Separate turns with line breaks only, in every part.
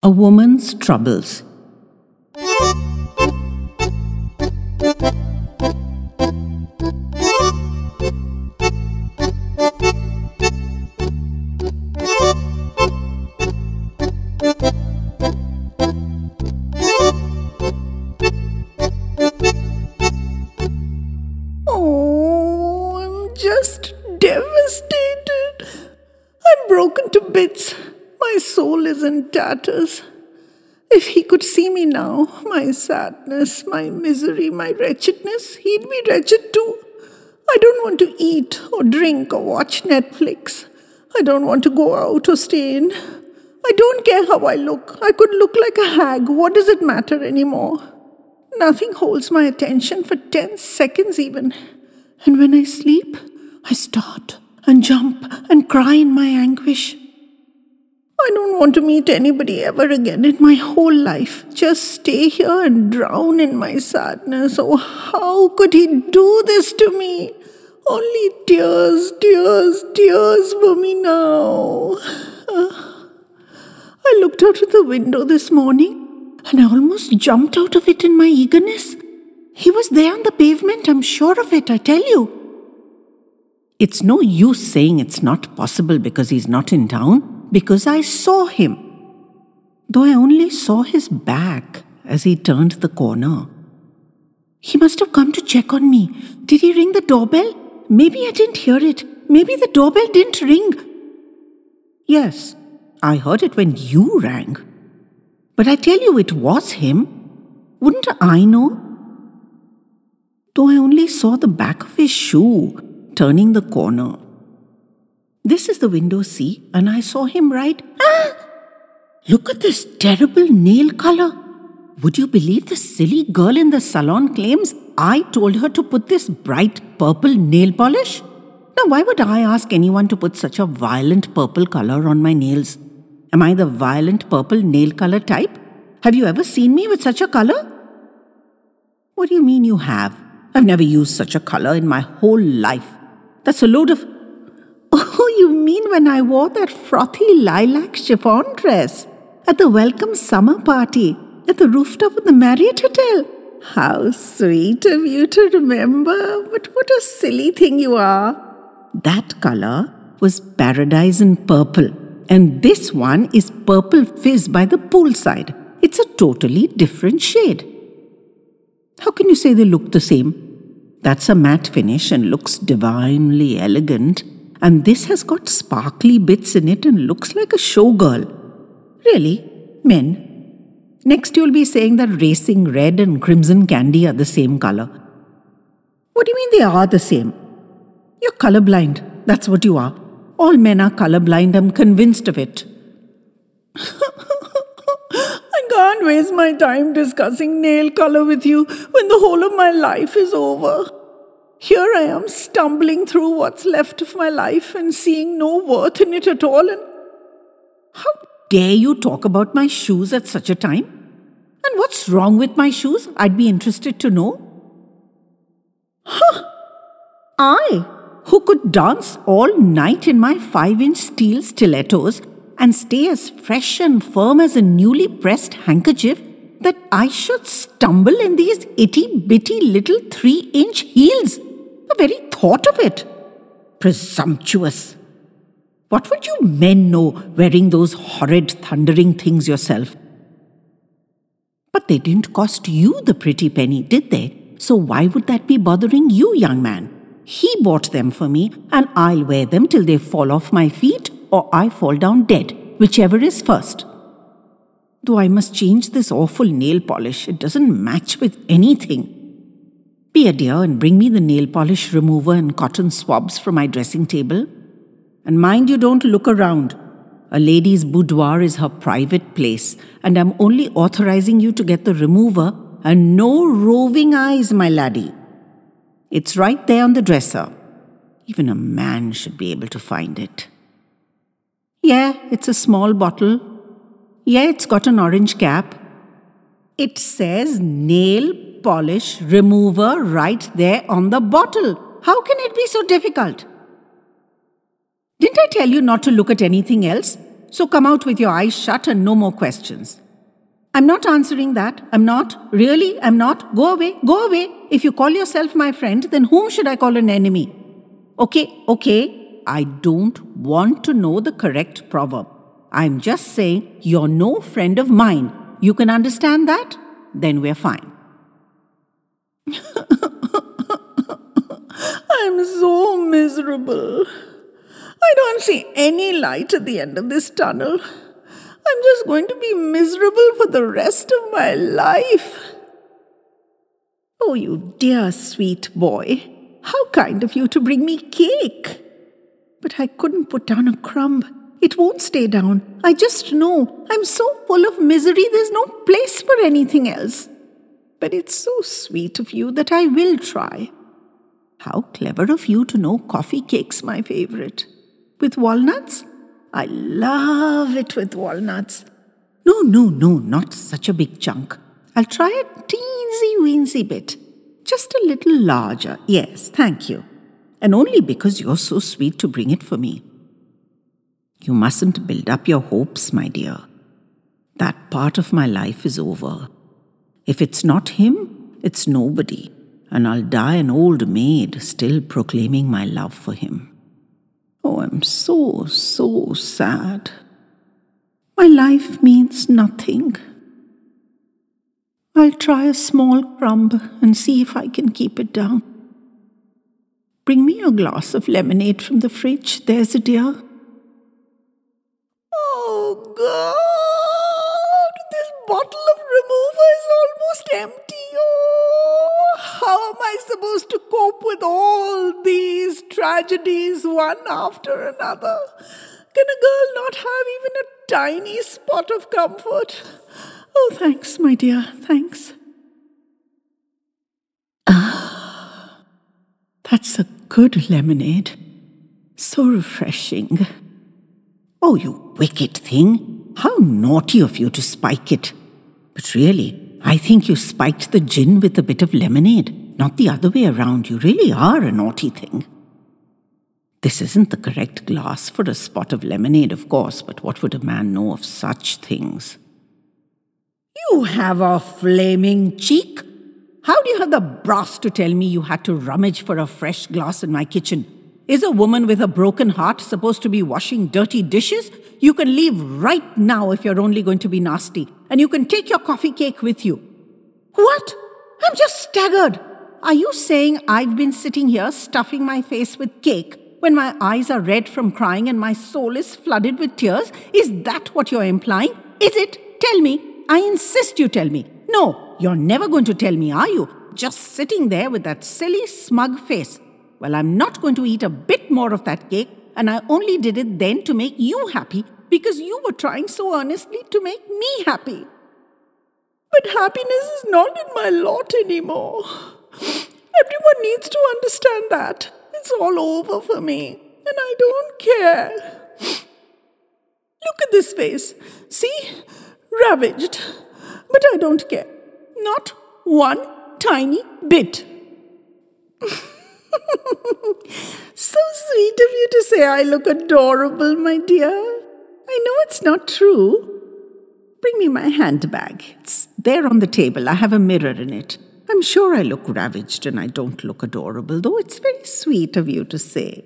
A Woman's Troubles
Oh, I'm just devastated. I'm broken to bits. My soul is in tatters. If he could see me now, my sadness, my misery, my wretchedness, he'd be wretched too. I don't want to eat or drink or watch Netflix. I don't want to go out or stay in. I don't care how I look. I could look like a hag. What does it matter anymore? Nothing holds my attention for 10 seconds even. And when I sleep, I start and jump and cry in my anguish. I don't want to meet anybody ever again in my whole life. Just stay here and drown in my sadness. Oh, how could he do this to me? Only tears, tears, tears for me now. I looked out of the window this morning and I almost jumped out of it in my eagerness. He was there on the pavement, I'm sure of it, I tell you.
It's no use saying it's not possible because he's not in town, because I saw him. Though I only saw his back as he turned the corner.
He must have come to check on me. Did he ring the doorbell? Maybe I didn't hear it. Maybe the doorbell didn't ring.
Yes, I heard it when you rang. But I tell you, it was him. Wouldn't I know? Though I only saw the back of his shoe turning the corner. This is the window, see, and I saw him right. Ah! Look at this terrible nail color. Would you believe the silly girl in the salon claims I told her to put this bright purple nail polish? Now, why would I ask anyone to put such a violent purple color on my nails? Am I the violent purple nail color type? Have you ever seen me with such a color? What do you mean you have? I've never used such a color in my whole life. That's a load of.
You mean when I wore that frothy lilac chiffon dress at the welcome summer party at the rooftop of the Marriott Hotel? How sweet of you to remember, but what a silly thing you are.
That color was paradise in purple, and this one is purple fizz by the poolside. It's a totally different shade. How can you say they look the same? That's a matte finish and looks divinely elegant, and this has got sparkly bits in it and looks like a showgirl. Really, men. Next, you'll be saying that racing red and crimson candy are the same color. What do you mean they are the same? You're colorblind. That's what you are. All men are colorblind. I'm convinced of it.
I can't waste my time discussing nail color with you when the whole of my life is over. Here I am stumbling through what's left of my life and seeing no worth in it at all. And
how dare you talk about my shoes at such a time? And what's wrong with my shoes? I'd be interested to know. Huh! I, who could dance all night in my five inch steel stilettos and stay as fresh and firm as a newly pressed handkerchief, that I should stumble in these itty bitty little three inch heels. Very thought of it. Presumptuous. What would you men know wearing those horrid thundering things yourself? But they didn't cost you the pretty penny, did they? So why would that be bothering you, young man? He bought them for me, and I'll wear them till they fall off my feet or I fall down dead, whichever is first. Though I must change this awful nail polish, it doesn't match with anything. Be a dear and bring me the nail polish remover and cotton swabs from my dressing table. And mind you don't look around. A lady's boudoir is her private place, and I'm only authorizing you to get the remover and no roving eyes, my laddie. It's right there on the dresser. Even a man should be able to find it. Yeah, it's a small bottle. Yeah, it's got an orange cap. It says nail polish remover right there on the bottle. How can it be so difficult? Didn't I tell you not to look at anything else? So come out with your eyes shut and no more questions. I'm not answering that. I'm not. Really, I'm not. Go away. Go away. If you call yourself my friend, then whom should I call an enemy? Okay, okay. I don't want to know the correct proverb. I'm just saying you're no friend of mine. You can understand that? Then we're fine.
I'm so miserable. I don't see any light at the end of this tunnel. I'm just going to be miserable for the rest of my life. Oh, you dear sweet boy. How kind of you to bring me cake. But I couldn't put down a crumb. It won't stay down. I just know. I'm so full of misery, there's no place for anything else. But it's so sweet of you that I will try. How clever of you to know coffee cake's my favorite. With walnuts? I love it with walnuts. No, no, no, not such a big chunk. I'll try a teensy weensy bit. Just a little larger. Yes, thank you. And only because you're so sweet to bring it for me. You mustn't build up your hopes, my dear. That part of my life is over. If it's not him, it's nobody, and I'll die an old maid still proclaiming my love for him. Oh, I'm so, so sad. My life means nothing. I'll try a small crumb and see if I can keep it down. Bring me a glass of lemonade from the fridge, there's a dear. Oh, God! This bottle of remover almost empty. Oh, how am I supposed to cope with all these tragedies one after another? Can a girl not have even a tiny spot of comfort? Oh, thanks, my dear, thanks. Ah, that's a good lemonade. So refreshing. Oh, you wicked thing! How naughty of you to spike it. But really, I think you spiked the gin with a bit of lemonade, not the other way around. You really are a naughty thing. This isn't the correct glass for a spot of lemonade, of course, but what would a man know of such things? You have a flaming cheek. How do you have the brass to tell me you had to rummage for a fresh glass in my kitchen? Is a woman with a broken heart supposed to be washing dirty dishes? You can leave right now if you're only going to be nasty, and you can take your coffee cake with you. What? I'm just staggered. Are you saying I've been sitting here stuffing my face with cake when my eyes are red from crying and my soul is flooded with tears? Is that what you're implying? Is it? Tell me. I insist you tell me. No, you're never going to tell me, are you? Just sitting there with that silly, smug face. Well, I'm not going to eat a bit more of that cake, and I only did it then to make you happy because you were trying so earnestly to make me happy. But happiness is not in my lot anymore. Everyone needs to understand that. It's all over for me, and I don't care. Look at this face. See? Ravaged. But I don't care. Not one tiny bit. so sweet of you to say I look adorable, my dear. I know it's not true. Bring me my handbag. It's there on the table. I have a mirror in it. I'm sure I look ravaged and I don't look adorable, though it's very sweet of you to say.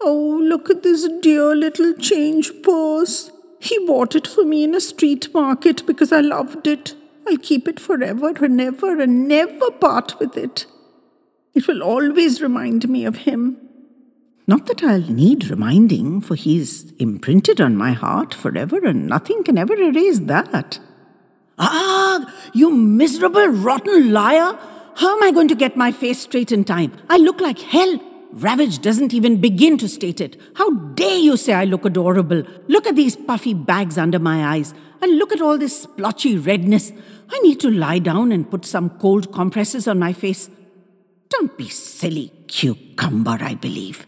Oh, look at this dear little change purse. He bought it for me in a street market because I loved it. I'll keep it forever and ever and never part with it. It will always remind me of him. Not that I'll need reminding, for he's imprinted on my heart forever and nothing can ever erase that. Ah, you miserable, rotten liar! How am I going to get my face straight in time? I look like hell. Ravage doesn't even begin to state it. How dare you say I look adorable? Look at these puffy bags under my eyes, and look at all this splotchy redness. I need to lie down and put some cold compresses on my face. Don't be silly, cucumber, I believe.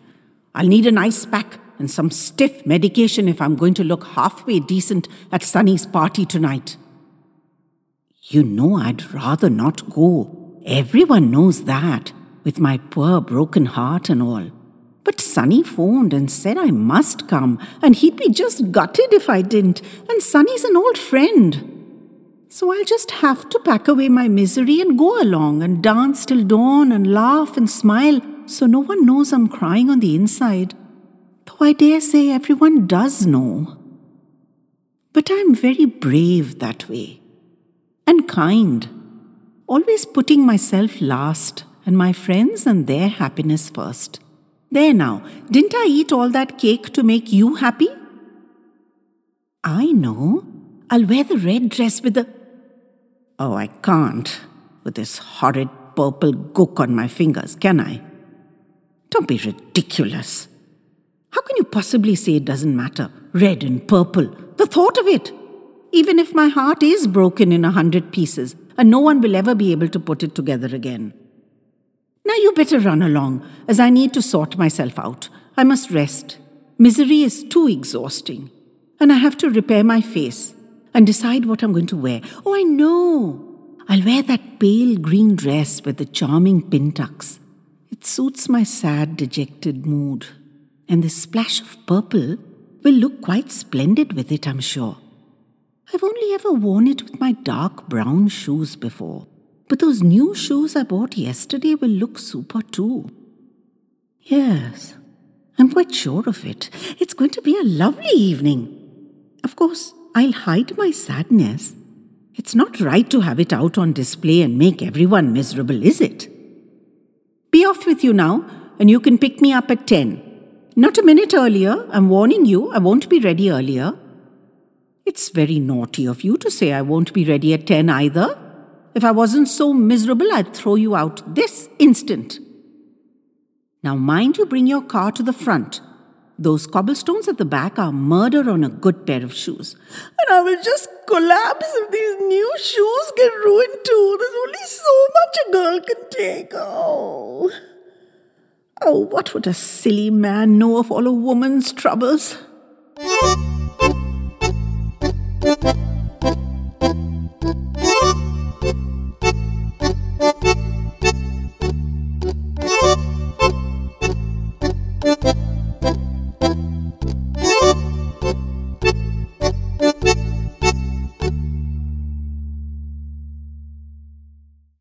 I'll need an ice pack and some stiff medication if I'm going to look halfway decent at Sunny's party tonight. You know I'd rather not go. Everyone knows that with my poor broken heart and all.
But Sunny phoned and said I must come, and he'd be just gutted if I didn't, and Sunny's an old friend. So I'll just have to pack away my misery and go along and dance till dawn and laugh and smile so no one knows I'm crying on the inside. Though I dare say everyone does know. But I'm very brave that way. And kind. Always putting myself last and my friends and their happiness first. There now, didn't I eat all that cake to make you happy? I know. I'll wear the red dress with the. Oh, I can't with this horrid purple gook on my fingers, can I? Don't be ridiculous. How can you possibly say it doesn't matter? Red and purple. The thought of it! Even if my heart is broken in a hundred pieces, and no one will ever be able to put it together again. Now you better run along, as I need to sort myself out. I must rest. Misery is too exhausting. And I have to repair my face and decide what I'm going to wear. Oh, I know. I'll wear that pale green dress with the charming pin tucks. It suits my sad, dejected mood. And this splash of purple will look quite splendid with it, I'm sure. I've only ever worn it with my dark brown shoes before. But those new shoes I bought yesterday will look super too. Yes, I'm quite sure of it. It's going to be a lovely evening. Of course, I'll hide my sadness. It's not right to have it out on display and make everyone miserable, is it? Be off with you now, and you can pick me up at 10. Not a minute earlier. I'm warning you, I won't be ready earlier. It's very naughty of you to say I won't be ready at 10 either. If I wasn't so miserable, I'd throw you out this instant. Now, mind you bring your car to the front. Those cobblestones at the back are murder on a good pair of shoes.
And I will just collapse if these new shoes get ruined too. There's only so much a girl can take. Oh. Oh, what would a silly man know of all a woman's troubles?